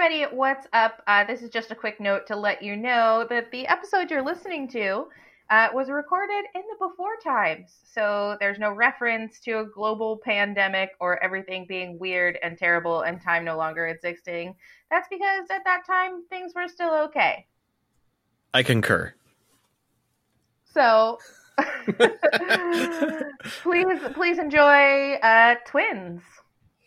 everybody, what's up? Uh, this is just a quick note to let you know that the episode you're listening to uh, was recorded in the before times. So there's no reference to a global pandemic or everything being weird and terrible and time no longer existing. That's because at that time things were still okay. I concur. So please, please enjoy uh, Twins.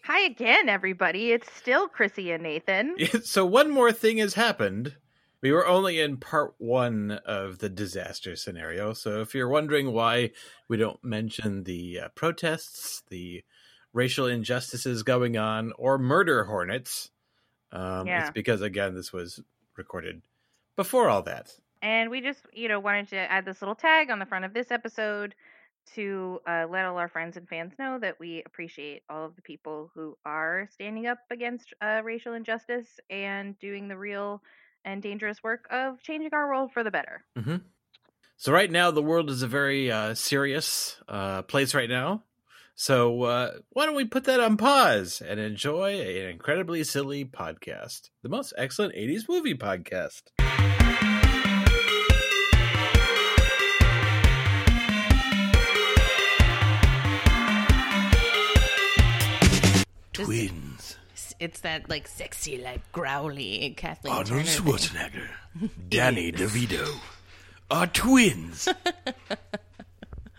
Hi again, everybody. It's still Chrissy and Nathan. So one more thing has happened. We were only in part one of the disaster scenario. So if you're wondering why we don't mention the uh, protests, the racial injustices going on, or murder hornets, um, Yeah. it's because again this was recorded before all that. And we just, you know, wanted to add this little tag on the front of this episode to uh, let all our friends and fans know that we appreciate all of the people who are standing up against uh, racial injustice and doing the real and dangerous work of changing our world for the better. So right now the world is a very uh, serious uh, place right now. So uh, why don't we put that on pause and enjoy an incredibly silly podcast, the most excellent '80s movie podcast. Twins. It's that like sexy, like growly Kathleen Arnold Turner thing. Schwarzenegger. Danny DeVito. Are twins.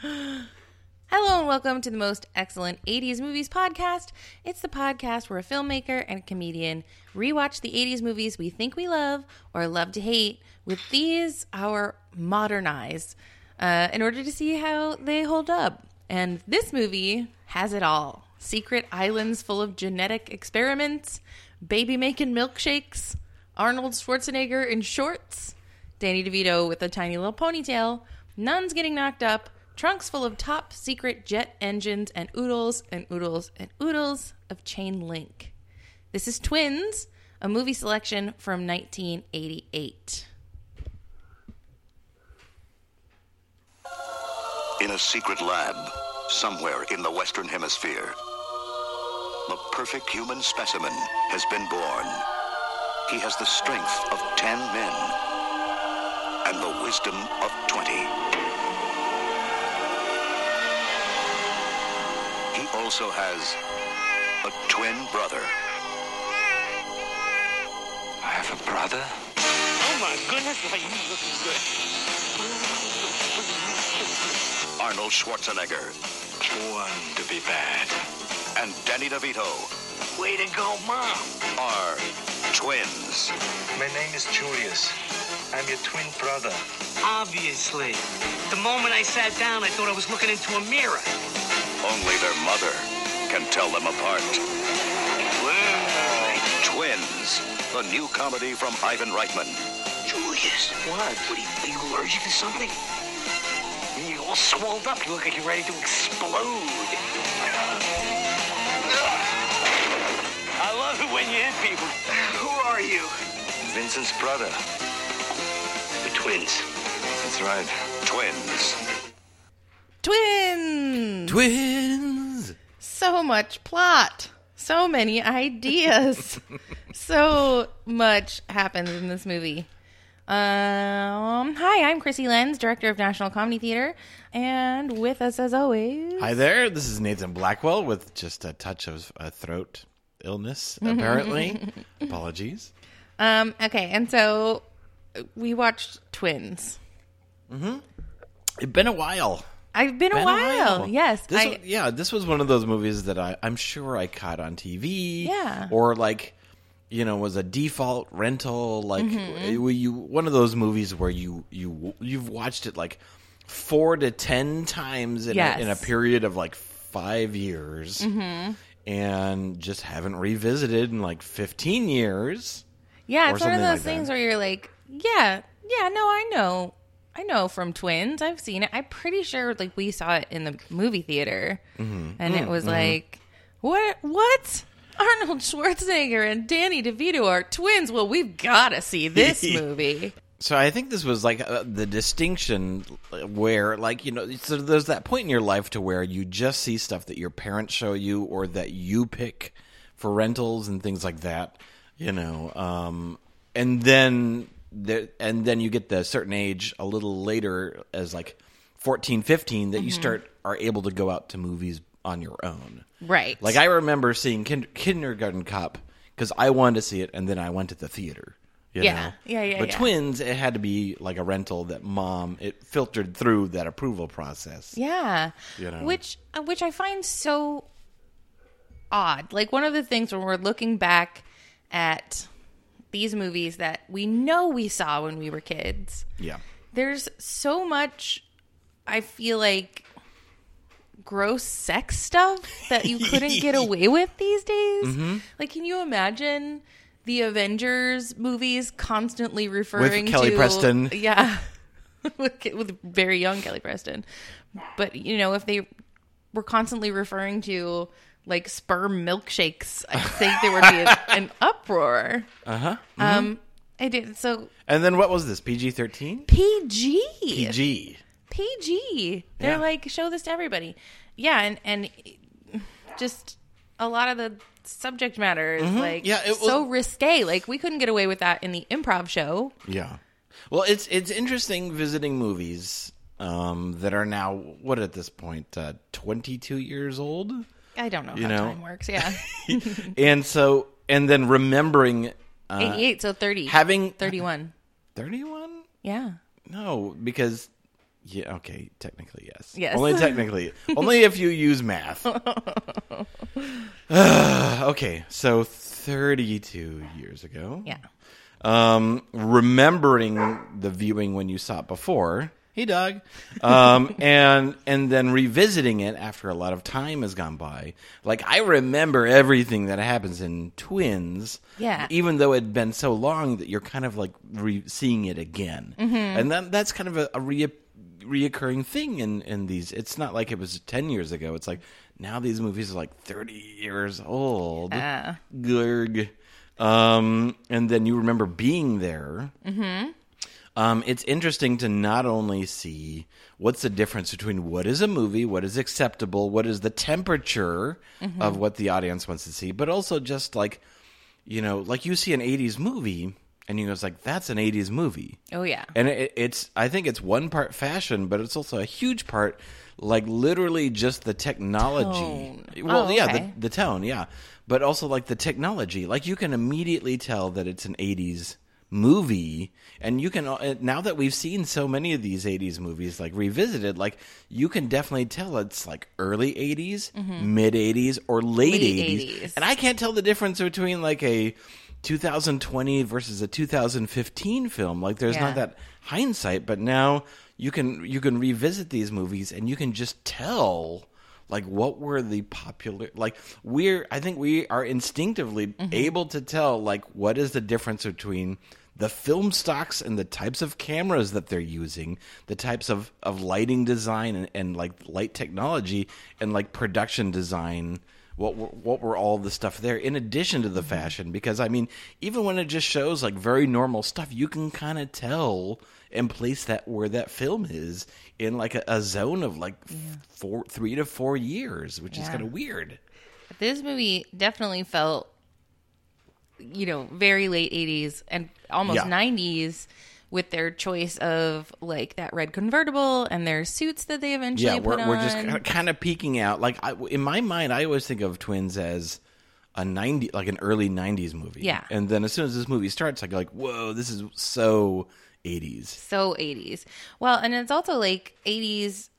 Hello and welcome to the most excellent 80s movies podcast. It's the podcast where a filmmaker and a comedian rewatch the 80s movies we think we love or love to hate with these our modernized uh, in order to see how they hold up. And this movie has it all. Secret islands full of genetic experiments, baby making milkshakes, Arnold Schwarzenegger in shorts, Danny DeVito with a tiny little ponytail, nuns getting knocked up, trunks full of top secret jet engines, and oodles and oodles and oodles of chain link. This is Twins, a movie selection from 1988. In a secret lab, somewhere in the Western Hemisphere, the perfect human specimen has been born. He has the strength of ten men and the wisdom of twenty. He also has a twin brother. I have a brother. Oh my goodness, are you looking good? Arnold Schwarzenegger One to be bad. And Danny DeVito Way to go, Mom. are twins. My name is Julius. I'm your twin brother. Obviously. The moment I sat down, I thought I was looking into a mirror. Only their mother can tell them apart. Twins, the new comedy from Ivan Reitman. Julius. What? What are you, are you allergic to something? You're all swelled up. You look like you're ready to explode. Love you hit people. Who are you? Vincent's brother. The twins. That's right. Twins. Twins! Twins. so much plot, so many ideas, so much happens in this movie. Um, hi, I'm Chrissy Lenz, director of National Comedy Theater, and with us as always, Hi there, this is Nathan Blackwell with just a touch of a throat illness, apparently. Apologies. um, okay, and so we watched Twins. It's been a while. I've been, a, Been while. Yes, This I, was- yeah, this was one of those movies that I, I'm sure I caught on TV. Yeah. Or like, you know, was a default rental. Like, Mm-hmm. you one of those movies where you you you've watched it like four to ten times in, Yes. a, in a period of like five years, mm-hmm. And just haven't revisited in like 15 years. Yeah, it's one of those like that. things where you're like, yeah, yeah, no, I know. I know from Twins. I've seen it. I'm pretty sure like we saw it in the movie theater. Mm-hmm. And it was like, what what? Arnold Schwarzenegger and Danny DeVito are twins. Well, we've got to see this movie. So I think this was like uh, the distinction where, like, you know, so there's that point in your life to where you just see stuff that your parents show you or that you pick for rentals and things like that. you know um and then there and then you get the certain age a little later as like 14 15 that you start are able to go out to movies on your own Right. like i remember seeing kin- kindergarten cop because i wanted to see it and then i went to the theater Yeah. know? Yeah, yeah, but yeah. twins it had to be like a rental that mom it filtered through that approval process Yeah. You know. Which uh, which I find so odd. Like one of the things when we're looking back at these movies that we know we saw when we were kids, yeah there's so much I feel like gross sex stuff that you couldn't get away with these days. Mm-hmm. Like can you imagine the Avengers movies constantly referring Kelly to Preston. Yeah. with with very young Kelly Preston. But you know, if they were constantly referring to like sperm milkshakes, I think there would be an, an uproar. uh-huh Um I did so and then what was this pg-13 PG. pg PG. They're Yeah. like show this to everybody. Yeah, and and just a lot of the subject matter is like Mm-hmm. Yeah, it was- so risque. Like we couldn't get away with that in the improv show. Yeah. Well, it's it's interesting visiting movies um, that are now what at this point uh, 22 years old, I don't know You how know? time works. Yeah, and so and then remembering uh, eighty-eight, so thirty, having thirty-one. 31. Yeah, No, because yeah, okay, technically yes. Yes. Only technically. only if you use math. okay, so 32 years ago. yeah. um, remembering the viewing when you saw it before. Hey, Doug. Um, and and then revisiting it after a lot of time has gone by. Like I remember everything that happens in Twins. Yeah. Even though it had been so long that you're kind of like re- seeing it again, Mm-hmm. and that that's kind of a, a re- reoccurring thing in in these. It's not like it was ten years ago. It's like now these movies are like thirty years old. Ah. Glurg. Um, and then you remember being there. Mm-hmm. Um, it's interesting to not only see what's the difference between what is a movie, what is acceptable, what is the temperature of what the audience wants to see, but also just like, you know, like you see an 80s movie and you it's like, that's an 80s movie. Oh yeah. And it, it's, I think it's one part fashion, but it's also a huge part, like literally just the technology. Tone. Well, Oh, yeah, okay. the, the tone, yeah, but also like the technology. Like you can immediately tell that it's an '80s movie, and you can uh, now that we've seen so many of these '80s movies, like revisited, like you can definitely tell it's like early '80s, mid '80s, or late, Mm-hmm. Late 80s. 80s. and I can't tell the difference between like a 2020 versus a 2015 film. Like there's Yeah. not that hindsight, but now you can you can revisit these movies and you can just tell like what were the popular like we're I think we are instinctively Mm-hmm. able to tell like what is the difference between the film stocks and the types of cameras that they're using, the types of, of lighting design and, and like light technology and like production design what were, what were all the stuff there in addition to the Mm-hmm. fashion because i mean even when it just shows like very normal stuff you can kind of tell and place that where that film is in like a, a zone of like four three to four years which is kind of weird This movie definitely felt, you know, very late 80s and almost Yeah. 90s with their choice of like that red convertible and their suits that they eventually yeah we're, we're just kind of peeking out like I, in my mind i always think of twins as a 90 like an early 90s movie Yeah. and then as soon as this movie starts i go like whoa this is so 80s so 80s. Well, and it's also like 80s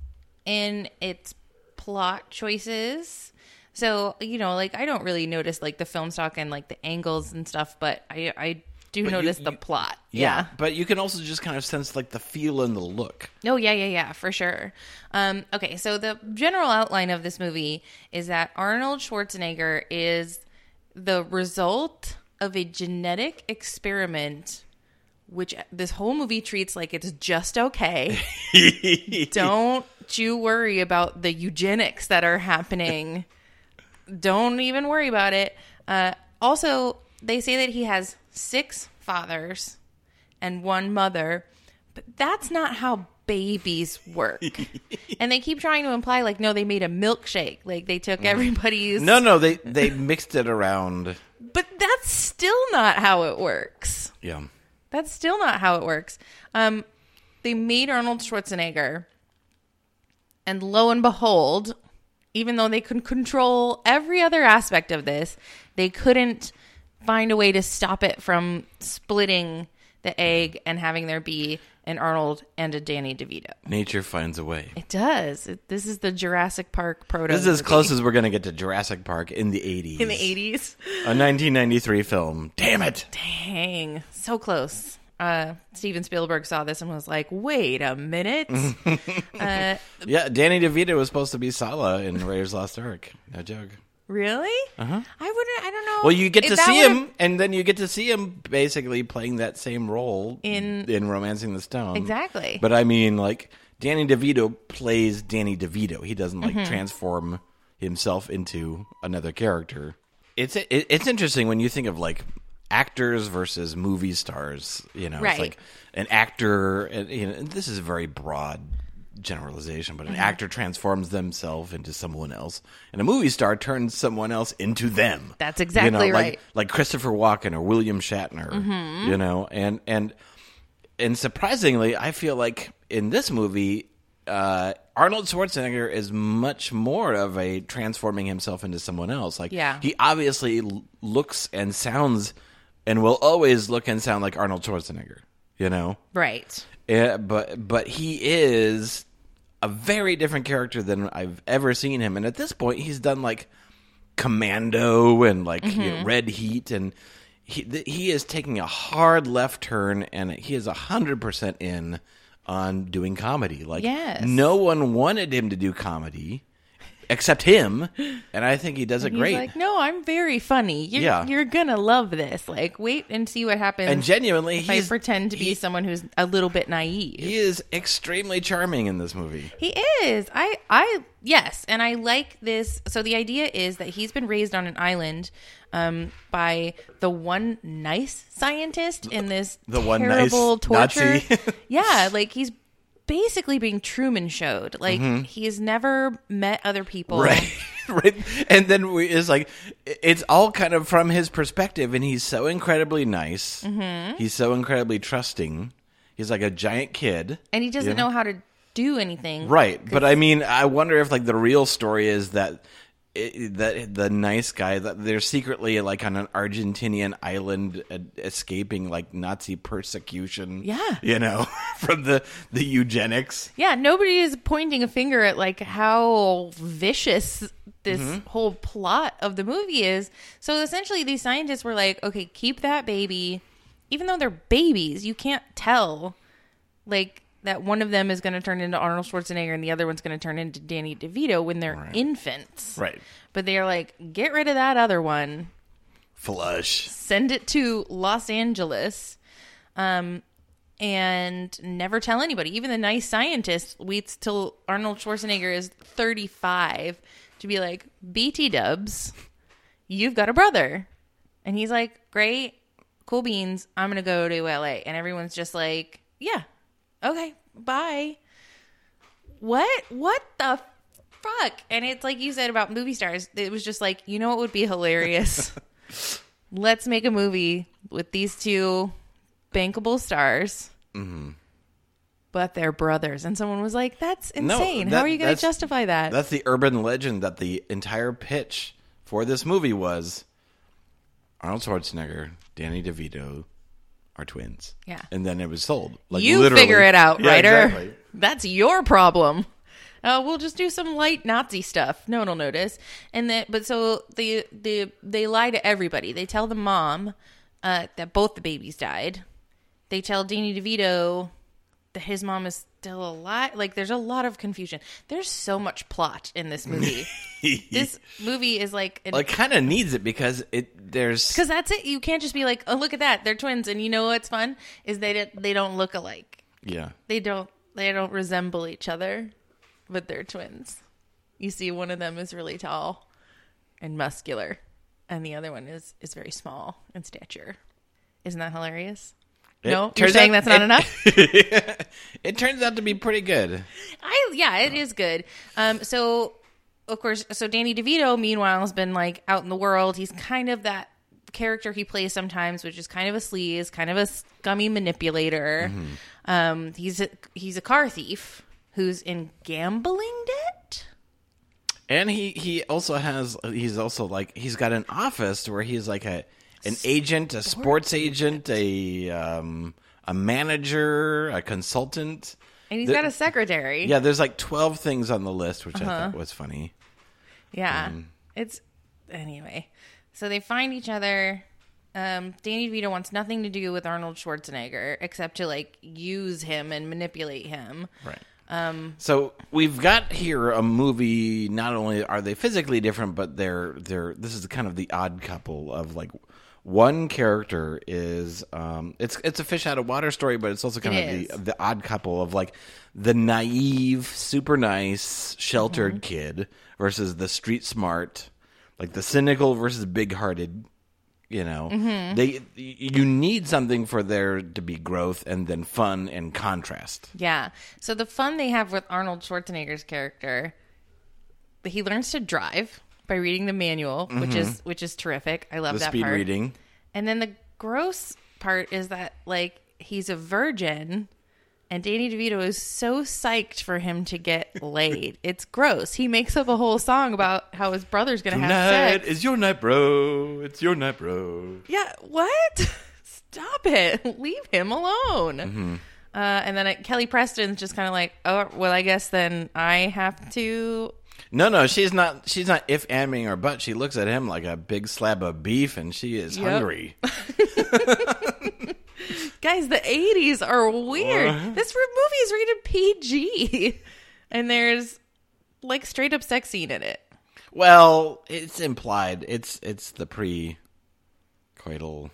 in its plot choices. So, you know, like I don't really notice like the film stock and like the angles and stuff, but I I do But you- notice the you- plot. yeah but you can also just kind of sense like the feel and the look Oh yeah, yeah, yeah, for sure. Um, okay, so the general outline of this movie is that Arnold Schwarzenegger is the result of a genetic experiment, which this whole movie treats like it's just okay. Don't you worry about the eugenics that are happening. Don't even worry about it. Uh, also, they say that he has six fathers and one mother, but that's not how babies work. and they keep trying to imply like, no, they made a milkshake. Like they took everybody's. no no they they mixed it around But that's still not how it works. Yeah. That's still not how it works. Um, they made Arnold Schwarzenegger, and lo and behold, even though they could control every other aspect of this, they couldn't find a way to stop it from splitting the egg and having there be an Arnold and a Danny DeVito. Nature finds a way. It does. It, this is the Jurassic Park proto. This is as close as we're going to get to Jurassic Park in the 80s. in the eighties. A 1993 film. Damn it. Dang, so close. Uh, Steven Spielberg saw this and was like, "Wait a minute." uh, Yeah, Danny DeVito was supposed to be Sallah in Raiders Lost Ark. No joke. Really? Uh-huh. I wouldn't. I don't know. Well, you get to see him, and then you get to see him basically playing that same role In- in Romancing the Stone. Exactly. But I mean, like Danny DeVito plays Danny DeVito. He doesn't like Mm-hmm. transform himself into another character. It's it, it's interesting when you think of like actors versus movie stars. You know, Right. it's like an actor. And, you know, this is a very broad generalization, but an actor transforms themselves into someone else, and a movie star turns someone else into them. That's You know, exactly like- right. Like Christopher Walken or William Shatner. Mm-hmm. You know, and and and surprisingly, I feel like in this movie, uh, Arnold Schwarzenegger is much more of a transforming himself into someone else. Like, Yeah. he obviously looks and sounds, and will always look and sound like Arnold Schwarzenegger. You know, right. yeah, but but he is a very different character than I've ever seen him. And at this point, he's done like Commando and like you know, mm-hmm. Red Heat, and he th- he is taking a hard left turn, and he is hundred percent in on doing comedy. Like, Yes. no one wanted him to do comedy except him, and I think he does it He's great. like, no, I'm very funny. You're, Yeah. you're gonna love this. Like, wait and see what happens. and genuinely, if I he's pretend to be he- someone who's a little bit naive. He is extremely charming in this movie. He is. I I yes, and I like this. So the idea is that he's been raised on an island um, by the one nice scientist in this The one nice terrible torture. Nazi. yeah, like he's basically being Truman showed. Like he has never met other people. Mm-hmm. Right. right. And then we, it's like, it's all kind of from his perspective, and he's so incredibly nice. Mm-hmm. He's so incredibly trusting. He's like a giant kid. And he doesn't Yeah. know how to do anything. Right. But I mean, I wonder if like the real story is that. It, that the nice guy that they're secretly like on an Argentinian island uh, escaping like Nazi persecution. Yeah. you know, from the the eugenics. Yeah, nobody is pointing a finger at like how vicious this Mm-hmm. whole plot of the movie is. So essentially these scientists were like, okay, keep that baby. Even though they're babies, you can't tell like that one of them is going to turn into Arnold Schwarzenegger and the other one's going to turn into Danny DeVito when they're infants. Right. But they're like, get rid of that other one Flush. send it to Los Angeles, um, and never tell anybody. Even the nice scientist waits till Arnold Schwarzenegger is 35 to be like, BT dubs, you've got a brother. And he's like, great, cool beans. I'm going to go to LA. And everyone's just like, yeah, okay, bye. What? What the fuck? And it's like you said about movie stars. It was just like, you know what would be hilarious? let's make a movie with these two bankable stars. Mm-hmm. But they're brothers. And someone was like, that's No, insane. that- How are you going to justify that? That's the urban legend that the entire pitch for this movie was Arnold Schwarzenegger, Danny DeVito are twins. Yeah. And then it was sold. Like you literally. figure it out, Yeah, writer. exactly. That's your problem. Uh, we'll just do some light Nazi stuff. No one will notice. And then, but so they they they lie to everybody. They tell the mom uh, that both the babies died. They tell Danny DeVito that his mom is still alive. Like, there's a lot of confusion. There's so much plot in this movie. this movie is like an Like kind of needs it because it there's because that's it. You can't just be like, "Oh, look at that, they're twins." And you know what's fun is they don't- they don't look alike. yeah. They don't they don't resemble each other, but they're twins. You see, one of them is really tall and muscular, and the other one is is very small in stature. Isn't that hilarious? It no, you're saying out- that's not it- enough. It turns out to be pretty good. I yeah, it is good. Um, so of course, so Danny DeVito, meanwhile, has been like out in the world. He's kind of that character he plays sometimes, which is kind of a sleaze, kind of a scummy manipulator. Um, he's a, he's a car thief who's in gambling debt. And he he also has he's also like he's got an office where he's like a an agent, a sports agent, a um a manager, a consultant. And he's The- got a secretary. Yeah, there's like 12 things on the list, which I Uh-huh. thought was funny. Yeah. Um, It's anyway. So they find each other. Um, Danny DeVito wants nothing to do with Arnold Schwarzenegger except to like use him and manipulate him. Right. Um, So we've got here a movie. Not only are they physically different, but they're they're. This is kind of the odd couple of like one character is um it's it's a fish out of water story, but it's also kind It of the the odd couple of like the naive, super nice, sheltered kid versus the street smart, like the cynical versus big hearted. You know, Mhm. they you need something for there to be growth and then fun and contrast. yeah. So the fun they have with Arnold Schwarzenegger's character, he learns to drive by reading the manual, which Mhm. is which is terrific. I love The that speed part. reading. And then the gross part is that like he's a virgin and Danny DeVito is so psyched for him to get laid. it's gross. He makes up a whole song about how his brother's going to have Tonight sex. is your night, bro. It's your night, bro. Yeah, what? Stop it. Leave him alone. Mhm. Uh, and then uh, Kelly Preston's just kind of like, oh, well, I guess then I have to. No, no, she's not. She's not if amming her butt. She looks at him like a big slab of beef, and she is Yep. hungry. Guys, the 80s are weird. This movie is rated PG. And there's like straight up sex scene in it. Well, it's implied. It's it's the pre-coital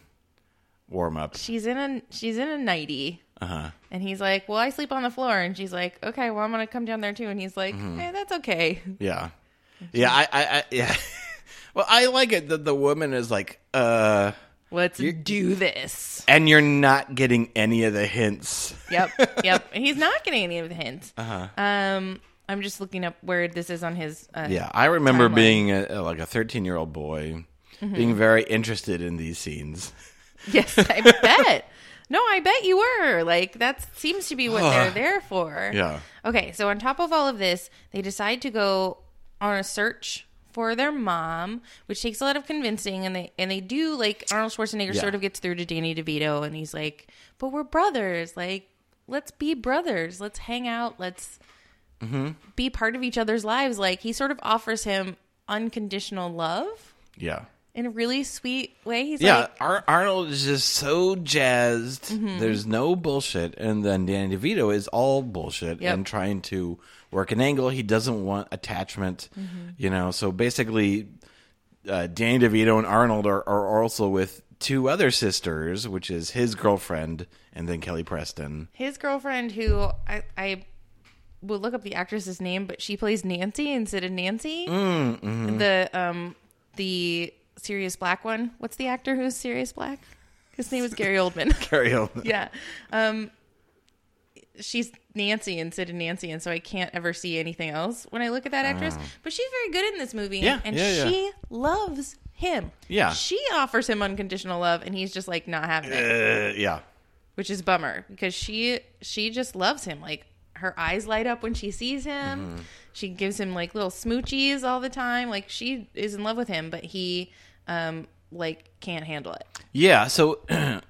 warm up. She's in a she's in a nightie. Uh huh. And he's like, "Well, I sleep on the floor." And she's like, "Okay, well, I'm gonna come down there too." And he's like, Mhm. "Hey, that's okay." Yeah, yeah. I, I, I yeah. well, I like it that the woman is like, uh, let's do this, and you're not getting any of the hints. Yep, yep. He's not getting any of the hints. Uh huh. Um, I'm just looking up where this is on his. Uh, Yeah, I remember timeline. being a, like a 13 year old boy, Mhm. being very interested in these scenes. Yes, I bet. No, I bet you were. Like that seems to be what they're there for. Yeah. Okay, so on top of all of this, they decide to go on a search for their mom, which takes a lot of convincing, and they and they do like Arnold Schwarzenegger Yeah. sort of gets through to Danny DeVito, and he's like, "But we're brothers. Like, let's be brothers. Let's hang out. Let's Mm-hmm. be part of each other's lives." Like he sort of offers him unconditional love Yeah. In a really sweet way. He's yeah, like, Ar- Arnold is just so jazzed. Mhm. There's no bullshit, and then Danny DeVito is all bullshit Yep. and trying to work an angle. He doesn't want attachment, Mhm. you know. So basically, uh, Danny DeVito and Arnold are, are also with two other sisters, which is his girlfriend and then Kelly Preston. his girlfriend who I, I will look up the actress's name but she plays nancy instead of nancy Mm, mhm. the um the Sirius Black one what's the actor who's Sirius Black his name is Gary Oldman Gary Oldman. yeah um she's Nancy and Sid and Nancy and so I can't ever see anything else when I look at that actress Oh. but she's very good in this movie Yeah, and yeah, yeah. she loves him Yeah. she offers him unconditional love and he's just like not having it Uh, yeah. which is bummer because she she just loves him like her eyes light up when she sees him Mhm. she gives him like little smoochies all the time like she is in love with him but he um like can't handle it Yeah, so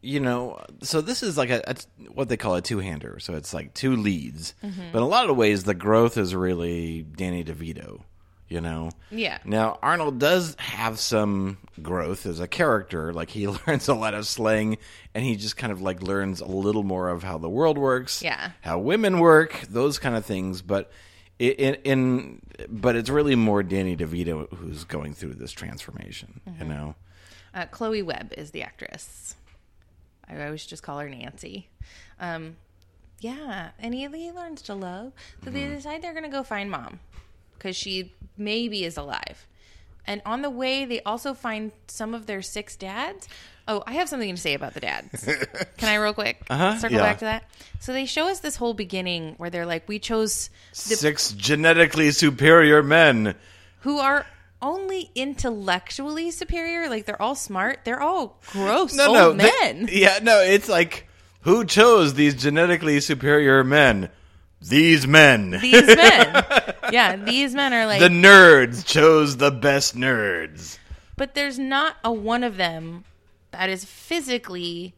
you know, so this is like a, a what they call a two-hander. So it's like two leads, Mhm. but in a lot of ways, the growth is really Danny DeVito. You know, Yeah. Now Arnold does have some growth as a character. Like he learns a lot of slang, and he just kind of like learns a little more of how the world works, Yeah. how women work, those kind of things. But in, in, but it's really more Danny DeVito who's going through this transformation. You Mhm. know. uh, chloe webb is the actress i always just call her nancy um yeah and he, he learns to love so they decide they're gonna go find mom because she maybe is alive and on the way they also find some of their six dads oh i have something to say about the dads can i real quick Uh-huh, circle yeah. back to that so they show us this whole beginning where they're like we chose the Six genetically superior men. who are only intellectually superior. Like they're all smart. They're all gross no, old no, they- men. yeah, no, it's like who chose these genetically superior men? These men. These men. yeah, these men are like the nerds chose the best nerds. but there's not a one of them that is physically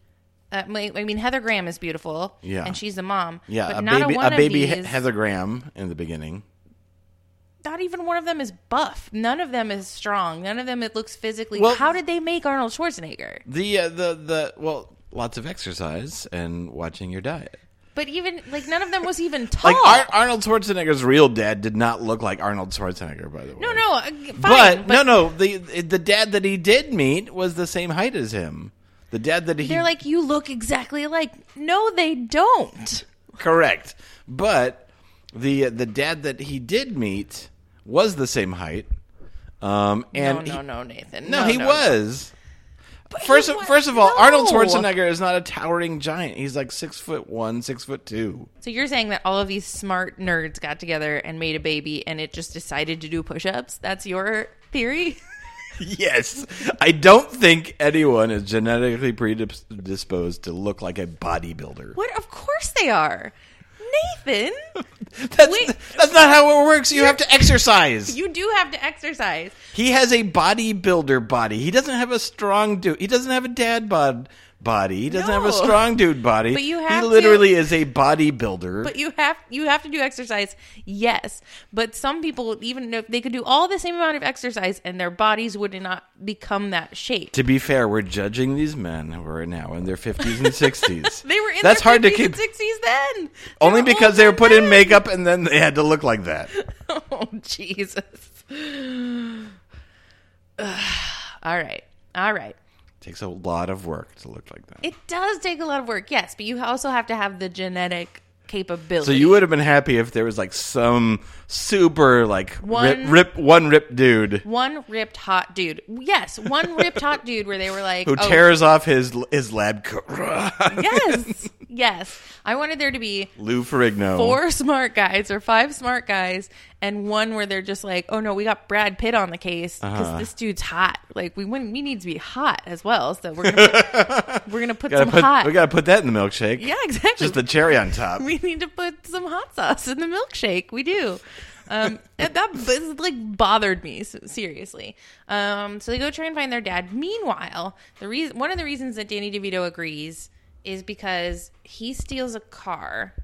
uh, I mean, Heather Graham is beautiful, Yeah. and she's the mom. Yeah, but a not baby, a one a baby of these, Heather Graham in the beginning. Not even one of them is buff. None of them is strong. None of them it looks physically. Well- How did they make Arnold Schwarzenegger? The uh, the the well, lots of exercise and watching your diet. But even like none of them was even tall. Like Ar- Arnold Schwarzenegger's real dad did not look like Arnold Schwarzenegger, by the way. no, no, uh, fine, but, no, no. The the dad that he did meet was the same height as him. The dad that he They're like, you look exactly like. No, they don't. correct, but the the dad that he did meet was the same height. Um, and no, he- no, no, Nathan. no, he no. was. But First, first of all, Arnold. Schwarzenegger is not a towering giant. He's like six foot one, six foot two. So you're saying that all of these smart nerds got together and made a baby, and it just decided to do push-ups? That's your theory? Yes, I don't think anyone is genetically predisposed to look like a bodybuilder. what? Of course they are, Nathan. That's Wait. that's not how it works. You have to exercise. You do have to exercise. He has a bodybuilder body. He doesn't have a strong dude. He doesn't have a dad bod body. He doesn't have a strong dude body. But you have He have literally to- is a bodybuilder. But you have you have to do exercise, yes. But some people, even if they could do all the same amount of exercise, and their bodies would not become that shape. to be fair, we're judging these men who are now in their fifties and sixties. They were in That's their hard to 50s keep. and 60s then. Only They're because they were put in makeup and then they had to look like that. Oh Jesus! All right, all right. takes a lot of work to look like that. It does take a lot of work, yes, but you also have to have the genetic capability. So you would have been happy if there was like some super like One- rip, rip one rip dude one ripped hot dude. Yes, one ripped hot dude where they were like, who oh, tears off his his lab coat. Yes, yes. I wanted there to be Lou Ferrigno. four smart guys or five smart guys and one where they're just like oh no we got brad pitt on the case because Uh-huh. this dude's hot like we wouldn't we need to be hot as well so we're gonna put, we're gonna put Gotta some put, hot We gotta put that in the milkshake. yeah exactly Just the cherry on top. we need to put some hot sauce in the milkshake we do um and that like bothered me s- seriously um so they go try and find their dad meanwhile the reason one of the reasons that danny devito agrees is because he steals a car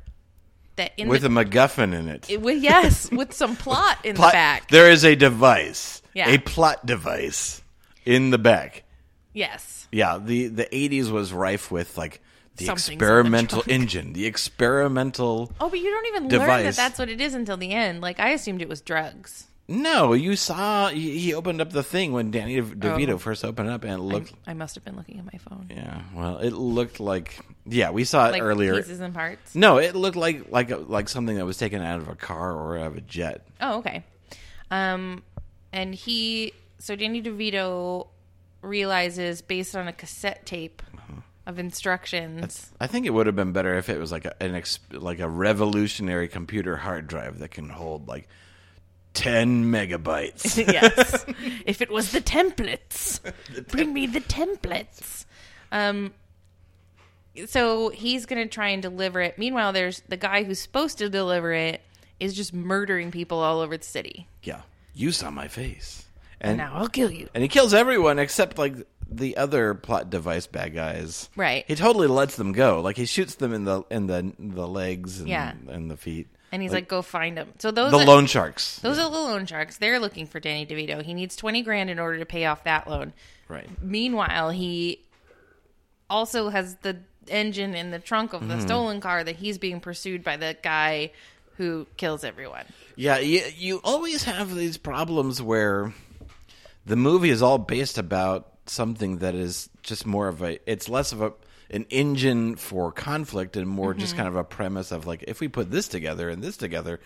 that in with the, a MacGuffin in it. it- with, yes, with some plot in Plot- the back. There is a device, Yeah. a plot device in the back. yes. Yeah, the the eighties was rife with like the Something's in the experimental engine, the experimental. Oh, but you don't even learn that that's what it is until the end. Like I assumed it was drugs. No, you saw he opened up the thing when Danny DeVito Oh. first opened up, and it looked. I must have been looking at my phone. Yeah, well, it looked like yeah, we saw it Like earlier. pieces and parts. No, it looked like like like something that was taken out of a car or out of a jet. Oh, okay. Um, and he so Danny DeVito realizes based on a cassette tape Uh-huh. of instructions. I think it would have been better if it was like a, an ex, like a revolutionary computer hard drive that can hold like ten megabytes. yes. if it was the templates, bring me the templates. Um. So he's gonna try and deliver it. Meanwhile, there's the guy who's supposed to deliver it is just murdering people all over the city. yeah, you saw my face, And and now I'll kill you. and he kills everyone except like the other plot device bad guys. Right. He totally lets them go. Like he shoots them in the in the the legs and, Yeah. and the feet. And he's like, "Go find him." So those the are, loan sharks. those are the loan sharks. They're looking for Danny DeVito. He needs twenty grand in order to pay off that loan. Right. Meanwhile, he also has the engine in the trunk of the Mm-hmm. stolen car that he's being pursued by the guy who kills everyone. Yeah, you, you always have these problems where the movie is all based about something that is just more of a it's less of a an engine for conflict and more just kind of a premise of like if we put this together and this together.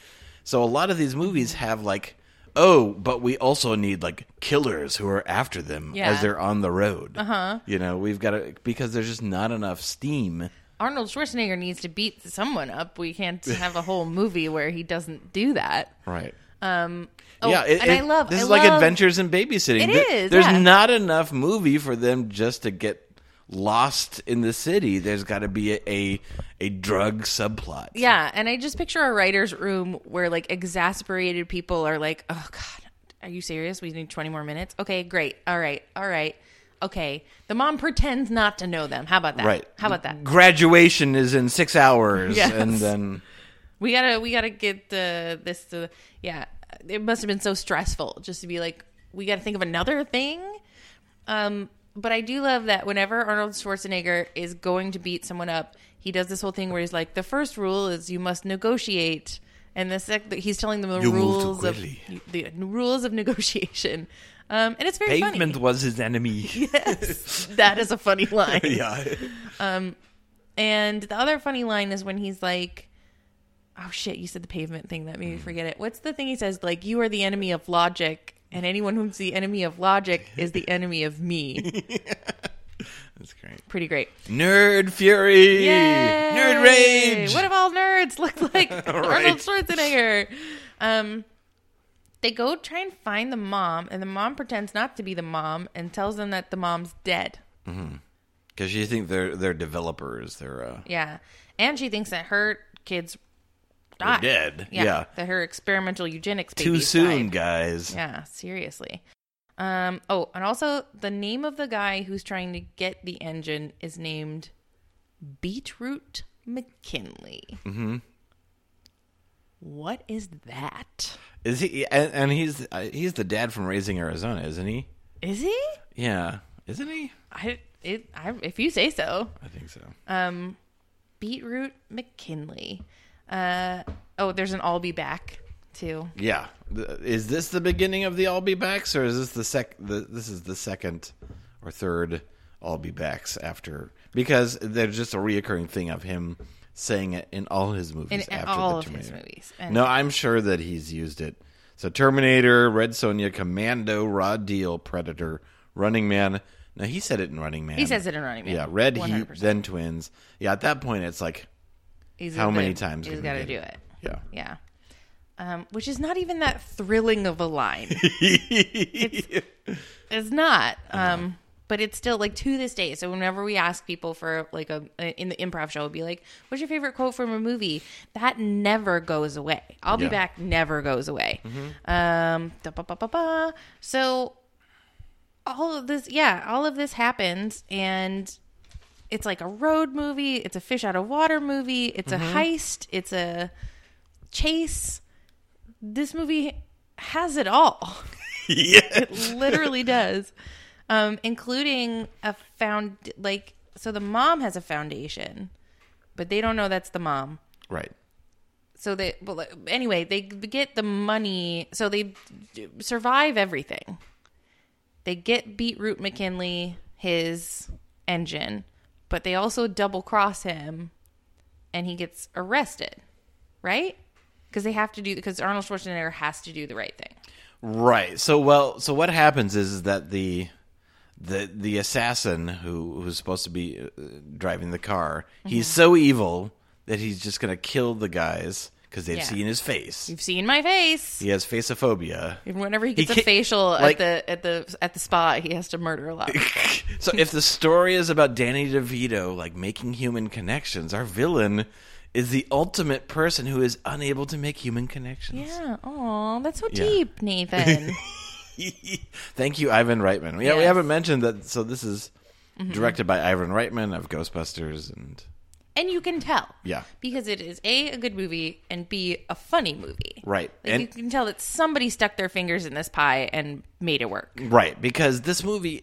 So a lot of these movies have like oh, but we also need like killers who are after them Yeah. as they're on the road. Uh-huh. You know, we've got to because there's just not enough steam. Arnold Schwarzenegger needs to beat someone up. We can't have a whole movie where he doesn't do that. Right. Um, oh, yeah, it- and I love this I is like adventures in babysitting. It There- is, There's yeah. not enough movie for them just to get lost in the city. There's got to be a, a a drug subplot. Yeah, and I just picture a writer's room where like exasperated people are like, "Oh God, are you serious? We need twenty more minutes." Okay, great. All right, all right. Okay, the mom pretends not to know them. How about that? Right. How about that? Graduation is in six hours, Yes. and then We gotta we gotta get the this to yeah. It must have been so stressful just to be like, we gotta think of another thing. Um, but I do love that whenever Arnold Schwarzenegger is going to beat someone up, he does this whole thing where he's like, the first rule is you must negotiate, and the sec- he's telling them the You rules of the rules of negotiation. Um, and it's very Pavement funny. was his enemy. Yes, that is a funny line. yeah. Um, And the other funny line is when he's like, "Oh shit, you said the pavement thing that made me forget it." What's the thing he says? Like, "You are the enemy of logic, and anyone who's the enemy of logic is the enemy of me." that's great. Pretty great. Nerd fury, Yay! nerd rage. What if all nerds look like Arnold Schwarzenegger? Um, they go try and find the mom, and the mom pretends not to be the mom and tells them that the mom's dead. Because you think they're they're developers. They're uh, Yeah, and she thinks that her kids they're dead. Yeah, Yeah. that her experimental eugenics Too soon, died. guys. Yeah, seriously. Um. Oh, and also the name of the guy who's trying to get the engine is named Beetroot McKinley. Mm-hmm. What is that? Is he? And, and he's uh, he's the dad from Raising Arizona, isn't he? Is he? Yeah, isn't he? I it. I, if you say so. I think so. Um, Beetroot McKinley. Uh. Oh, there's an I'll be back too. Yeah. Is this the beginning of the I'll be backs, or is this the sec? The, this is the second or third I'll be backs after because there's just a reoccurring thing of him saying it in all his movies In, after all the of Terminator. his movies. And No, I'm sure that he's used it. So Terminator, Red Sonja, Commando, Raw Deal, Predator, Running Man. Now he said it in Running Man. He says it in Running Man. Yeah, Red Heat, 100%. then Twins. Yeah, at that point, it's like, he's how many times he's got to do it? it? yeah. Yeah. Um, which is not even that thrilling of a line. It's not. Um, but it's still like to this day. So whenever we ask people for like a in the improv show, it'd be like, "What's your favorite quote from a movie?" That never goes away. I'll be back never goes away. Um, da, ba, ba, ba, ba. so all of this, yeah, all of this happens, and it's like a road movie. It's a fish out of water movie. It's a heist. It's a chase. This movie has it all. yeah. It literally does. Um, including a found like so the mom has a foundation, but they don't know that's the mom. Right. So they like, anyway, they get the money so they survive everything. They get Beetroot McKinley his engine, but they also double cross him and he gets arrested. Right? Because they have to do because Arnold Schwarzenegger has to do the right thing. Right. So well, so what happens is, is that the the the assassin who who's supposed to be uh, driving the car, he's Mm-hmm. so evil that he's just going to kill the guys because they've Yeah. seen his face. You've seen my face. He has faceophobia. And whenever he gets a can't- facial like- at the at the at the spot, he has to murder a lot. So if the story is about Danny DeVito like making human connections, our villain is the ultimate person who is unable to make human connections. yeah. Oh, that's so Yeah. deep, Nathan. Thank you, Ivan Reitman. Yeah, we Yes. Mm-hmm. haven't mentioned that. So this is directed by Ivan Reitman of Ghostbusters, and and you can tell. Yeah. Because it is A, a good movie, and B, a funny movie. right, Like and you can tell that somebody stuck their fingers in this pie and made it work. right because this movie,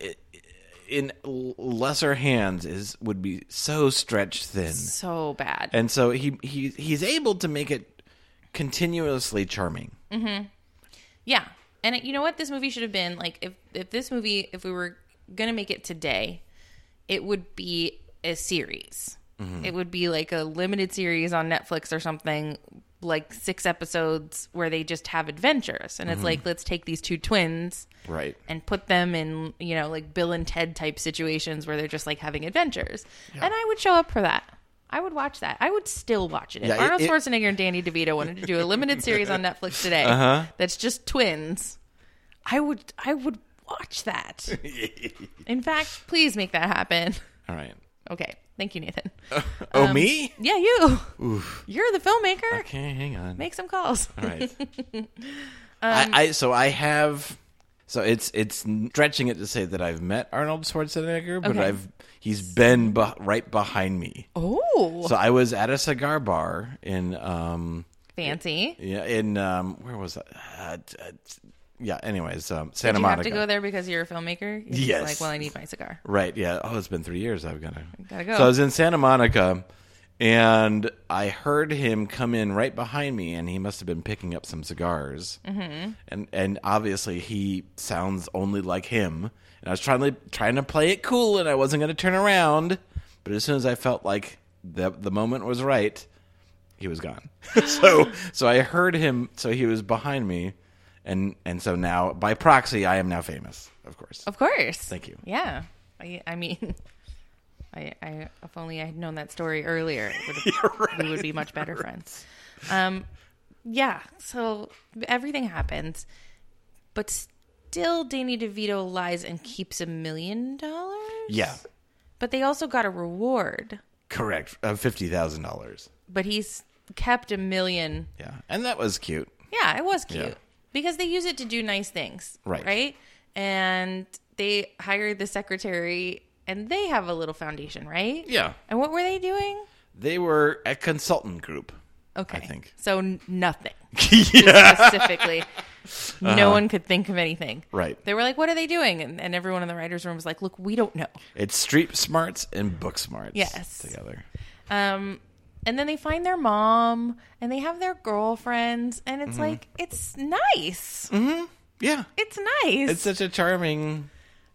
in lesser hands, is would be so stretched thin, So bad. and so he he he's able to make it continuously charming. Mm-hmm. Yeah. And it, you know what this movie should have been? Like if if this movie if we were going to make it today, it would be a series. It would be like a limited series on Netflix or something, like 6 episodes where they just have adventures. And it's like let's take these two twins Right. and put them in, you know, like Bill and Ted type situations where they're just like having adventures. And I would show up for that. I would watch that. I would still watch it. If Yeah, it- Arnold it- Schwarzenegger and Danny DeVito wanted to do a limited series on Netflix today Uh-huh. that's just twins, I would I would watch that. In fact, please make that happen. All right. Okay. Thank you, Nathan. Oh, me? Yeah, you. You're the filmmaker. Okay, hang on. Make some calls. All right. I, I so I have so it's it's stretching it to say that I've met Arnold Schwarzenegger, but Okay. I've he's been be, right behind me. Oh, So I was at a cigar bar in um fancy. yeah in um where was that? Uh, uh, yeah. Anyways, um, Santa Did you have to go there because you're a filmmaker? You're Yes. Like, well, I need my cigar. Right. Yeah. Oh, it's been three years. I've got to. Gotta go. So I was in Santa Monica, and I heard him come in right behind me, and he must have been picking up some cigars. Mm-hmm. And and obviously he sounds only like him. And I was trying to trying to play it cool, and I wasn't going to turn around. But as soon as I felt like the the moment was right, he was gone. so so I heard him. So he was behind me. And and so now by proxy I am now famous, of course. Of course. Thank you. Yeah. I, I mean, I, I, if only I had known that story earlier, it would have, we would be much better friends. Um, yeah. So everything happens, but still, Danny DeVito lies and keeps a million dollars. Yeah. But they also got a reward. Correct. Uh, fifty thousand dollars. But he's kept a million. Yeah, and that was cute. Yeah, it was cute Yeah. Because they use it to do nice things. Right. Right. And they hired the secretary, and they have a little foundation, right? Yeah, And what were they doing? they were a consultant group. Okay. I think. So nothing. yeah, Specifically, no one could think of anything. Uh-huh. Right. They were like, "What are they doing?" And, and everyone in the writers' room was like, "Look, we don't know." it's street smarts and book smarts. Yes. together. Um, and then they find their mom, and they have their girlfriends, and Mm-hmm. it's like it's nice. Yeah, It's nice. it's such a charming.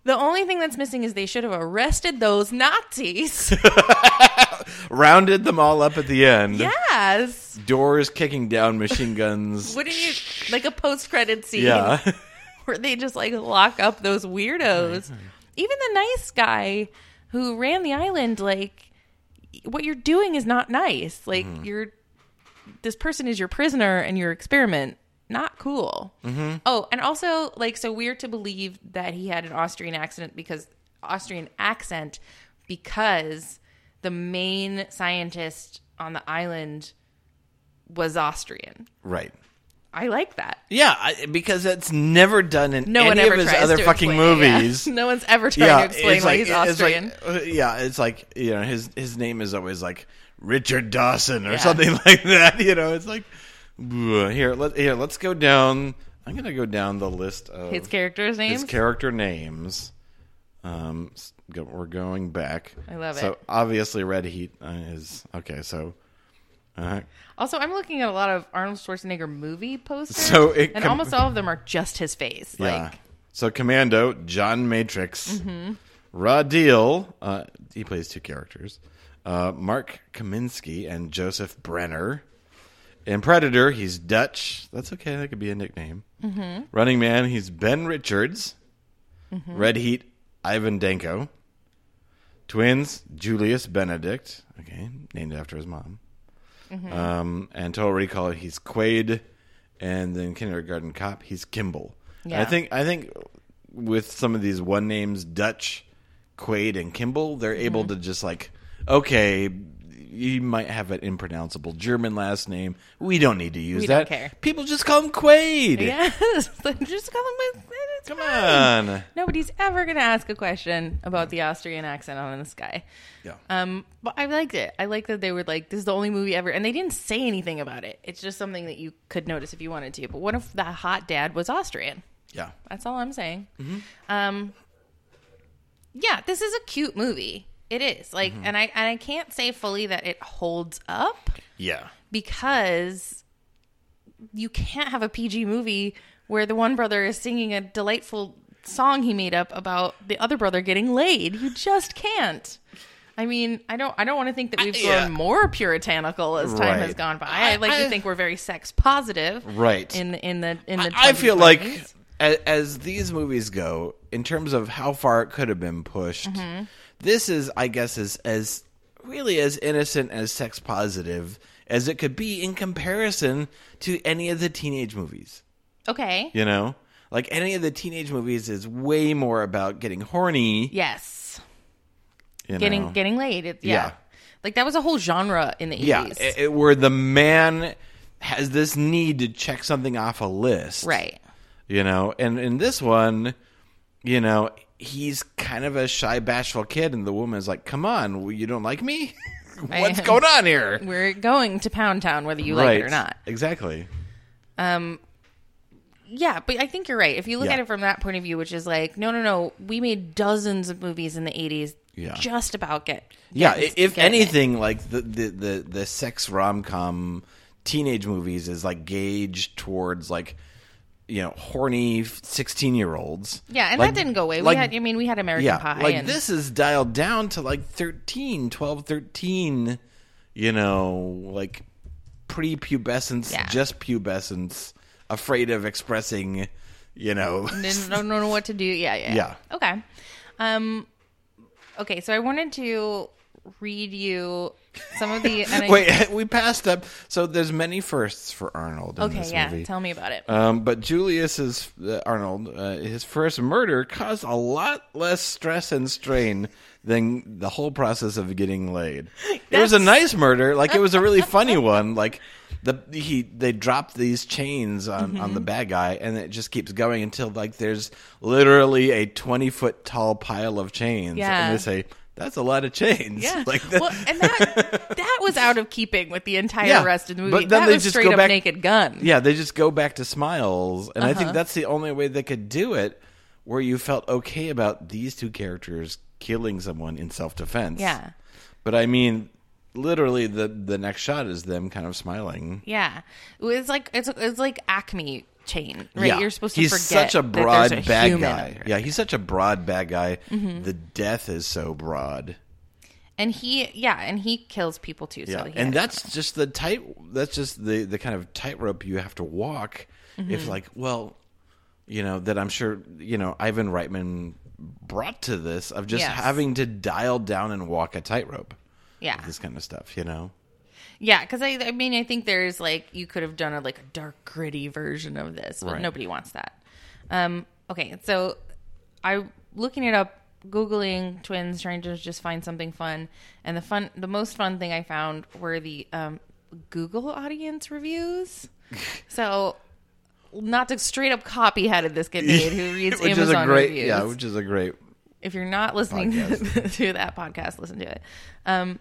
the only thing that's missing is they should have arrested those Nazis. Rounded them all up at the end. yes. Doors kicking down, machine guns. Wouldn't you like a post-credit scene? yeah, where they just like lock up those weirdos. Even the nice guy who ran the island, like what you're doing is not nice. Like you're this person is your prisoner and your experiment. Not cool. Mm-hmm. Oh, and also like so weird to believe that he had an Austrian accident because Austrian accent because the main scientist on the island was Austrian. right. I like that. Yeah, I, because it's never done in No any one of his other fucking explain it, yeah. movies. No one's ever tried to explain why like- he's it's like- Austrian. uh, yeah, it's like you know his his name is always like Richard Dawson or Yeah. something like that. You know, it's like here let here let's go down. I'm gonna go down the list of His characters' names. his character names. Um, we're going back. I love so it. So obviously, Red Heat uh, is okay. So. Uh, also, I'm looking at a lot of Arnold Schwarzenegger movie posters, So it and com- almost all of them are just his face. Yeah. Like, so Commando, John Matrix, Mm-hmm. Raw Deal, uh, he plays two characters. Uh, Mark Kaminsky and Joseph Brenner. In Predator, he's Dutch. That's okay. That could be a nickname. Mm-hmm. Running Man, he's Ben Richards. Mm-hmm. Red Heat, Ivan Danko. Twins, Julius Benedict. Okay, named after his mom. Mm-hmm. Um, and Total Recall, he's Quaid, and then Kindergarten Cop, he's Kimball. And I think I think with some of these one names, Dutch, Quaid, and Kimball, they're Mm-hmm. able to just like, okay, you might have an impronounceable German last name. We don't need to use We don't that. care. People just call him Quaid. yes, just call him. With, it's Come fine. on. Nobody's ever going to ask a question about the Austrian accent on this guy. Yeah. Um, but I liked it. I like that they were like, "This is the only movie ever," and they didn't say anything about it. It's just something that you could notice if you wanted to. But what if the hot dad was Austrian? yeah. That's all I'm saying. Um, yeah, this is a cute movie. It is like, and I and I can't say fully that it holds up Yeah. because you can't have a PG movie where the one brother is singing a delightful song he made up about the other brother getting laid. You just can't. I mean, I don't. I don't want to think that we've grown yeah. more puritanical as time has gone by. I, like I- to think we're very sex positive, Right. In in the in the. I I feel like as, as these movies go, in terms of how far it could have been pushed, Mm-hmm. This is, I guess, as as really as innocent as sex positive as it could be in comparison to any of the teenage movies. Okay. You know, like any of the teenage movies is way more about getting horny. Yes. Getting know? getting laid. It, yeah. Yeah. Like that was a whole genre in the 80s. yeah, it, it- where the man has this need to check something off a list, right. You know, and in this one, you know, he's kind of a shy, bashful kid, and the woman's like, "Come on, you don't like me? What's I- going on here?" We're going to Pound Town whether you like it or not. Exactly. Um yeah, but I think you're right. If you look Yeah. at it from that point of view, which is like, no, no, no, we made dozens of movies in the 80s Yeah. just about get. Yeah, if it. anything, like the the the, the sex rom com teenage movies is like gauged towards like you know horny sixteen year olds. Yeah, and Like- that didn't go away. like- we had, I mean, we had American yeah, Pie. like and, this is dialed down to like 13, 12, 13, You know, like pre-pubescence, Yeah. just pubescence, afraid of expressing. You know, Didn't don't know what to do. Yeah, yeah. Yeah. Okay. Um. Okay, so I wanted to read you some of the. I- Wait, we passed up. So there's many firsts for Arnold in Okay, this yeah. movie. Tell me about it. Um, but Julius's uh, Arnold, uh, his first murder caused a lot less stress and strain than the whole process of getting laid. It was a nice murder, like it was a really funny one. Like the he they dropped these chains on on the Mm-hmm. bad guy, and it just keeps going until like there's literally a twenty foot tall pile of chains, Yeah. and they say. That's a lot of chains. yeah. like that. well, and that that was out of keeping with the entire Yeah, rest of the movie. but then that they was just straight go up back- Naked Gun. Yeah, they just go back to smiles, and I Uh-huh. think that's the only way they could do it, where you felt okay about these two characters killing someone in self defense. Yeah. but I mean, literally, the the next shot is them kind of smiling. Yeah, it's like it's it's like Acme chain, right? Yeah. You're supposed to he's forget such a that broad there's a bad human guy. under it. Yeah, he's such a broad bad guy. Mhm. The death is so broad. and he yeah, and he kills people too. Yeah, so he and that's just the tight. That's just the the kind of tightrope you have to walk. If Mhm. like, well, you know that I'm sure you know Ivan Reitman brought to this of just Yes. having to dial down and walk a tightrope. Yeah. this kind of stuff. You know. Yeah, because I, I mean, I think there's like you could have done a like a dark, gritty version of this, but Right. nobody wants that. Um, okay, so I looking it up, googling twins, trying to just find something fun, and the fun, the most fun thing I found were the um, Google audience reviews. so. Not to straight up copy how did this get made? Who reads which Amazon is a great, reviews? yeah, which is a great. if you're not listening to, to that podcast, listen to it. Um,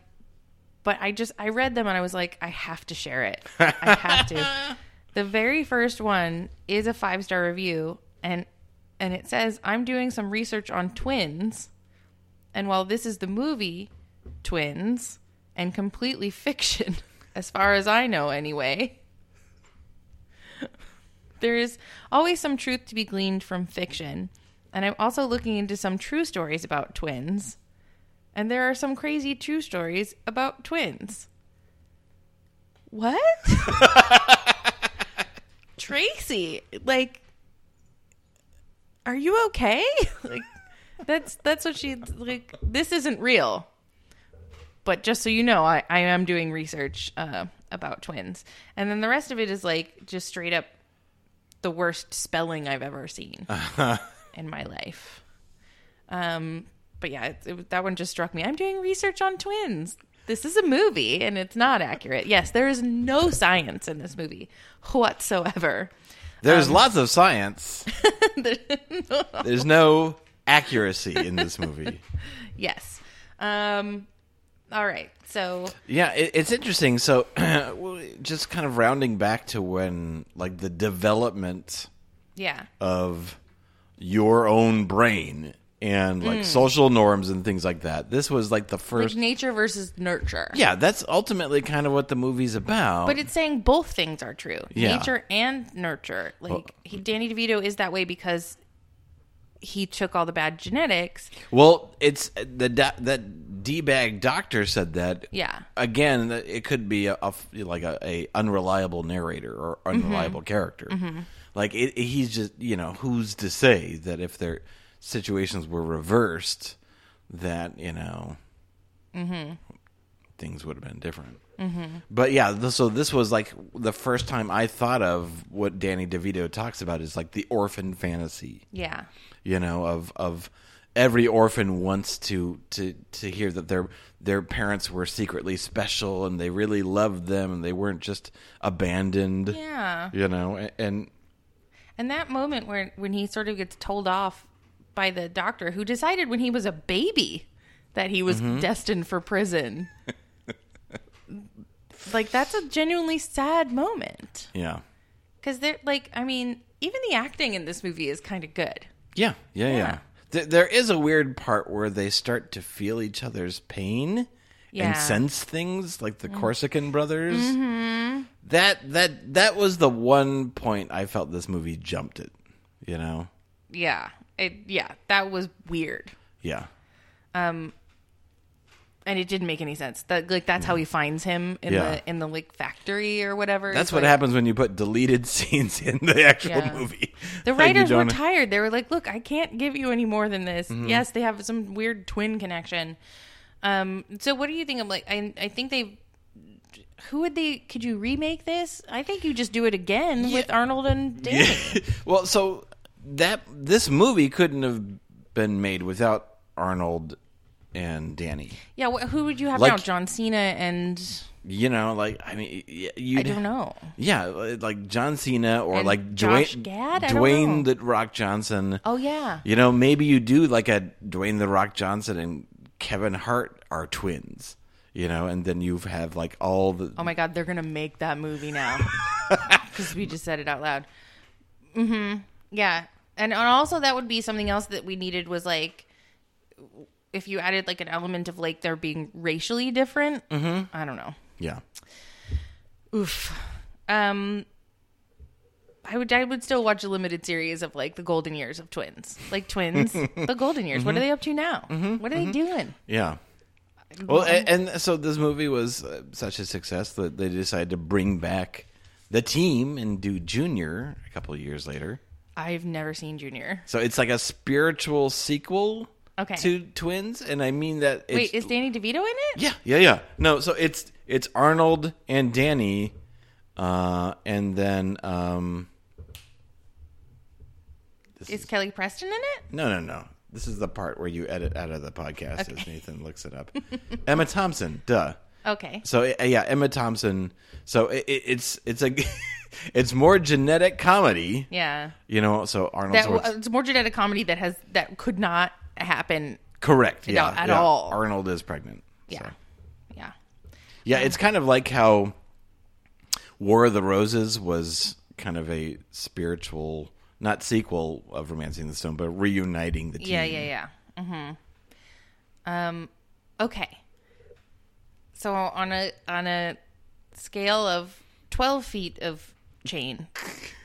but I just I read them and I was like, I have to share it. I have to. the very first one is a five star review, and and it says I'm doing some research on twins, and while this is the movie Twins and completely fiction, as far as I know, anyway. There is always some truth to be gleaned from fiction, and I'm also looking into some true stories about twins. And there are some crazy true stories about twins. What? Tracy, like are you okay? like that's that's what she like this isn't real. But just so you know, I, I am doing research uh, about twins. And then the rest of it is like just straight up the worst spelling I've ever seen in my life. Um, but yeah, it, it, that one just struck me. I'm doing research on twins. This is a movie and it's not accurate. Yes, there is no science in this movie whatsoever. There's Um, lots of science. There's no accuracy in this movie. yes. Um, all right. So Yeah, it, it's interesting. So, just kind of rounding back to when, like, the development yeah. of your own brain and like Mm. social norms and things like that. This was like the first. like nature versus nurture. yeah, that's ultimately kind of what the movie's about. But it's saying both things are true. Yeah. Nature and nurture. Like Well- he, Danny DeVito is that way because he took all the bad genetics. well, it's the that d bag doctor said that. Yeah. Again, it could be a, a- like a, a unreliable narrator or unreliable character. Mhm. Like it, he's just you know who's to say that if their situations were reversed, that you know Mhm. things would have been different. Mm-hmm. But yeah, th- so this was like the first time I thought of what Danny DeVito talks about is like the orphan fantasy Yeah. you know of of every orphan wants to to to hear that their their parents were secretly special and they really loved them and they weren't just abandoned Yeah. you know a- and And that moment where when he sort of gets told off by the doctor who decided when he was a baby that he was Mm-hmm. destined for prison. like that's a genuinely sad moment. yeah Cuz they're like I mean, even the acting in this movie is kind of good. yeah yeah yeah, Yeah. Th- there is a weird part where they start to feel each other's pain Yeah. and sense things like the Corsican brothers that that that was the one point I felt this movie jumped it you know Yeah. It yeah, that was weird. yeah Um And it didn't make any sense. That like that's how he finds him in Yeah. the in the like factory or whatever. That's It's what like- happens when you put deleted scenes in the actual Yeah. movie. The you writers were tired. They were like, "Look, I can't give you any more than this." Mm-hmm. Yes, they have some weird twin connection. Um, so what do you think of like? I I think they. Who would they? Could you remake this? I think you just do it again with Arnold and Danny. well, so that this movie couldn't have been made without Arnold and Danny. Yeah, wh- who would you have Like- now? John Cena and You know, like I mean, you I don't know. Yeah, like John Cena or And like Josh Dwayne, Gad? I don't Dwayne know. the Rock Johnson. Oh yeah, You know, maybe you do like a Dwayne the Rock Johnson and Kevin Hart are twins. You know, and then you have like all the Oh my god, they're gonna make that movie now because we just said it out loud. Mm-hmm. Yeah, and, and also that would be something else that we needed was like if you added like an element of like there being racially different. Mm-hmm. I don't know. yeah. Oof. Um. I would I would still watch a limited series of like the golden years of twins, like twins, the golden years. What are they up to now? What are they doing? Yeah. Well, and, and so this movie was uh, such a success that they decided to bring back the team and do Junior a couple of years later. I've never seen Junior. So it's like a spiritual sequel Okay. to Twins, and I mean that. It's, Wait, is Danny DeVito in it? yeah, yeah, yeah. No, so it's it's Arnold and Danny, uh, and then um, Is Kelly Preston in it? no, no, no. This is the part where you edit out of the podcast as Nathan looks it up. Emma Thompson, duh. Okay. So uh, yeah, Emma Thompson. So it, it, it's it's a it's more genetic comedy, Yeah. you know. So Arnold That Schwarz- it's more genetic comedy that has that could not happen. correct, yeah, at yeah. all. Arnold is pregnant. Yeah. so. Yeah. yeah. It's kind of like how War of the Roses was kind of a spiritual, not sequel of Romancing the Stone, but reuniting the team. Yeah, yeah, yeah. Mhm. Um okay. So on a on a scale of 12 feet of chain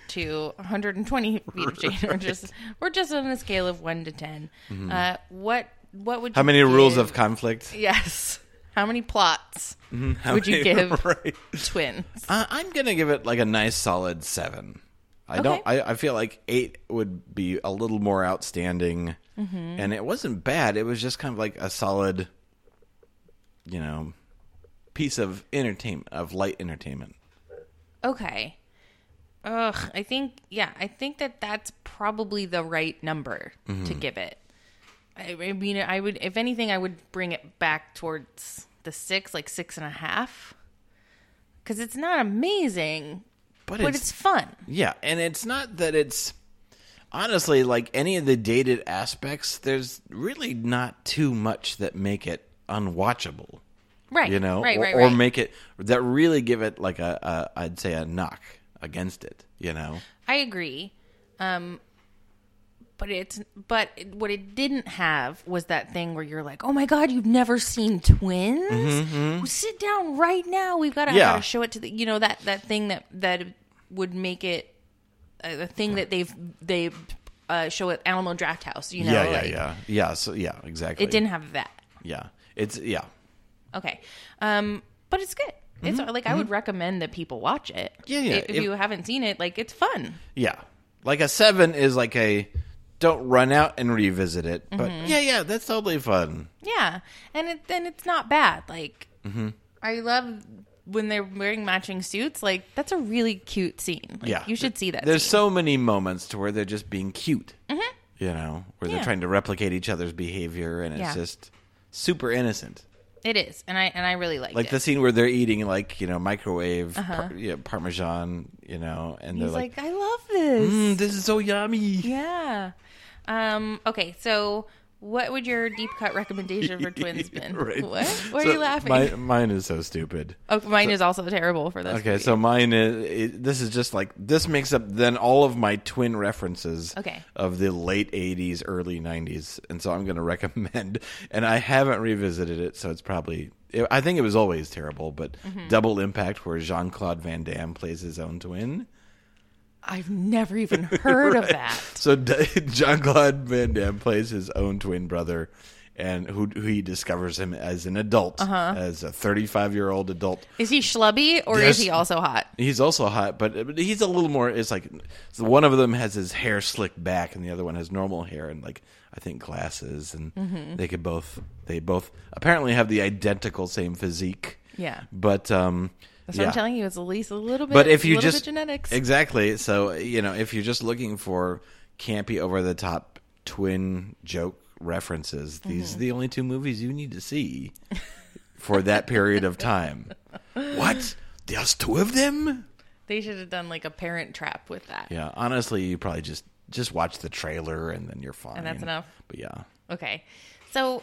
to 120 feet of chain or just we're just on a scale of 1 to 10. Uh what what would Mm-hmm. How you many rules of conflict? Yes. How many plots How would you many- give right. twins? Uh, I'm gonna give it like a nice solid seven. I don't. I, I feel like eight would be a little more outstanding, Mm-hmm. and it wasn't bad. It was just kind of like a solid, you know, piece of entertainment of light entertainment. Okay. Ugh, I think yeah, I think that that's probably the right number to Mm-hmm. give it. I, I mean, I would, if anything, I would bring it back towards the six, like six and a half, because it's not amazing, But, but it's, it's fun. yeah, and it's not that it's honestly like any of the dated aspects. There's really not too much that make it unwatchable. Right. you know, right, or, right, or right. make it that really give it like a, a I'd say a knock against it. You know, I agree. Um, but it's but what it didn't have was that thing where you're like, oh my god, you've never seen twins? Well, sit down right now. We've got to Yeah. show it to the you know that that thing that that would make it a, the thing that they've they uh, show at Alamo Drafthouse. You know, yeah, yeah, like, yeah, yeah. So yeah, exactly. It didn't have that. Yeah, it's yeah, Okay, um, but it's good. It's like I would recommend that people watch it. Mm-hmm. Yeah, yeah. If, if you haven't seen it, like it's fun. yeah. Like a seven is like a don't run out and revisit it, but Mm-hmm. yeah, yeah, that's totally fun. Yeah, and it then it's not bad. Like, Mm-hmm. I love when they're wearing matching suits. Like that's a really cute scene. Like, yeah, you should see that. There's scene. so many moments to where they're just being cute. You know, where Yeah. they're trying to replicate each other's behavior, and it's Yeah. just super innocent. It is, and I and I really liked Like it. Like the scene where they're eating like you know microwave par- yeah, parmesan, you know, and Uh-huh. He's they're like, like, I love this. mm, "This is so yummy." Yeah. Um. Okay. So, what would your deep cut recommendation for twins been? Right. What? Why are So you laughing? my- mine is so stupid. oh, mine is also terrible for this. Okay, movie. so mine is it, this is just like this makes up then all of my twin references Okay. of the late 80s early 90s and so I'm going to recommend and I haven't revisited it so it's probably I think it was always terrible but Mm-hmm. Double Impact where Jean-Claude Van Damme plays his own twin. I've never even heard of that. So Jean-Claude Van Damme plays his own twin brother and who, who he discovers him as an adult Uh-huh. as a 35-year-old adult Is he schlubby or is he also hot? He's also hot, but but he's a little more. It's like one of them has his hair slicked back, and the other one has normal hair and like I think glasses, and Mm-hmm. they could both. They both apparently have the identical same physique. Yeah. but um, That's yeah. what I'm telling you. It's at least a little bit. But if you just genetics, exactly, so you know, if you're just looking for campy, over the top twin joke references, these Mm-hmm. are the only two movies you need to see for that period of time. What? There's two of them? they should have done like a Parent Trap with that. Yeah, honestly, you probably just just watch the trailer and then you're fine. And that's enough? But yeah, Okay. So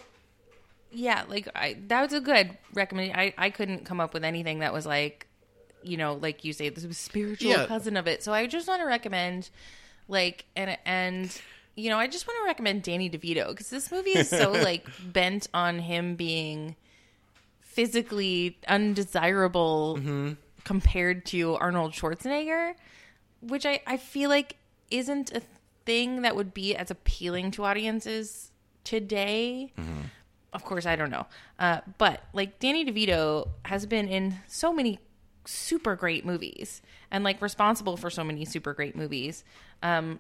yeah, like I that was a good recommendation. I I couldn't come up with anything that was like, you know, like you say, this was spiritual Yeah. cousin of it. So I just want to recommend, like, and and you know, I just want to recommend Danny DeVito because this movie is so like bent on him being physically undesirable mm-hmm. compared to Arnold Schwarzenegger, which I I feel like isn't a thing that would be as appealing to audiences today. Mm-hmm. Of course, I don't know. Uh, but like Danny DeVito has been in so many super great movies and like responsible for so many super great movies. Um,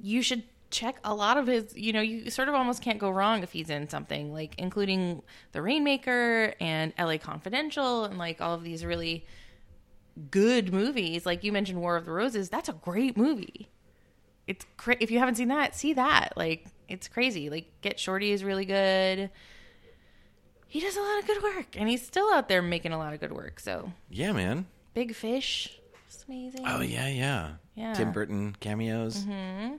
you should check a lot of his, you know, you sort of almost can't go wrong if he's in something like including The Rainmaker and LA Confidential and like all of these really good movies. Like you mentioned War of the Roses, that's a great movie it's cra- if you haven't seen that, see that. Like it's crazy. Like Get Shorty is really good. He does a lot of good work, and he's still out there making a lot of good work. So yeah, man. Big Fish, it's amazing. Oh yeah, yeah. Yeah. Tim Burton cameos. Mm-hmm.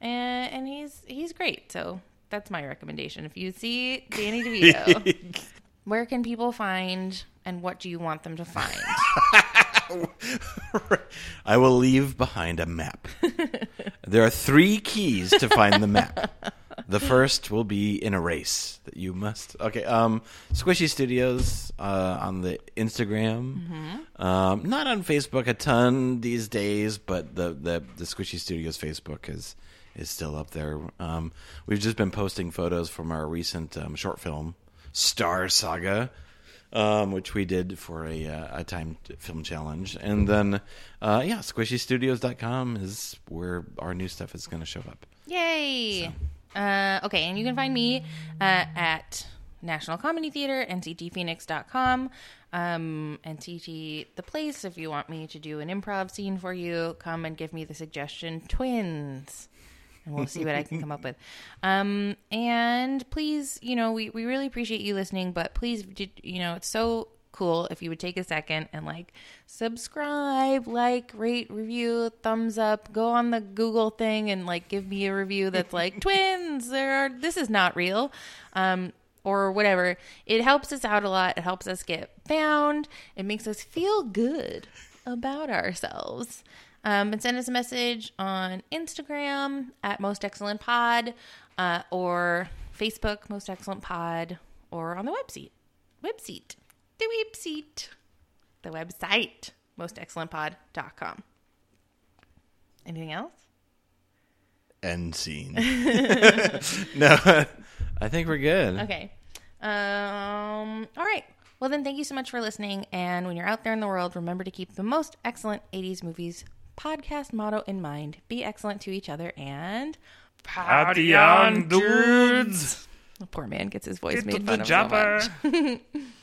and and he's he's great. So that's my recommendation. If you see Danny DeVito, where can people find and what do you want them to find? I will leave behind a map. there are three keys to find the map. The first will be in a race that you must. Okay, um, Squishy Studios uh, on the Instagram, um, not on Facebook a ton these days, but the the, the Squishy Studios Facebook is is still up there. Um, we've just been posting photos from our recent um, short film, Star Saga um, which we did for a, uh, a timed film challenge. And then, uh, yeah, squishystudios.com is where our new stuff is going to show up. Yay! Uh, okay, and you can find me uh, at National Comedy Theater, nctphoenix.com, um, NCT The Place. If you want me to do an improv scene for you, come and give me the suggestion twins. And we'll see what I can come up with. Um, and please, you know, we, we really appreciate you listening, but please, you know, it's so cool if you would take a second and like subscribe, like, rate, review, thumbs up, go on the Google thing and like give me a review that's like twins. There are this is not real. Um or whatever. It helps us out a lot. It helps us get found. It makes us feel good about ourselves. Um, and send us a message on Instagram at Most Excellent Pod uh, or Facebook Most Excellent Pod or on the website. Website. The website. The website. MostExcellentPod.com. Anything else? End scene. no, I think we're good. Okay. Um, all right. Well, then, thank you so much for listening. And when you're out there in the world, remember to keep the most excellent 80s movies podcast motto in mind be excellent to each other and. Party on, dudes! The poor man gets his voice Get made fun the of so chopper. much.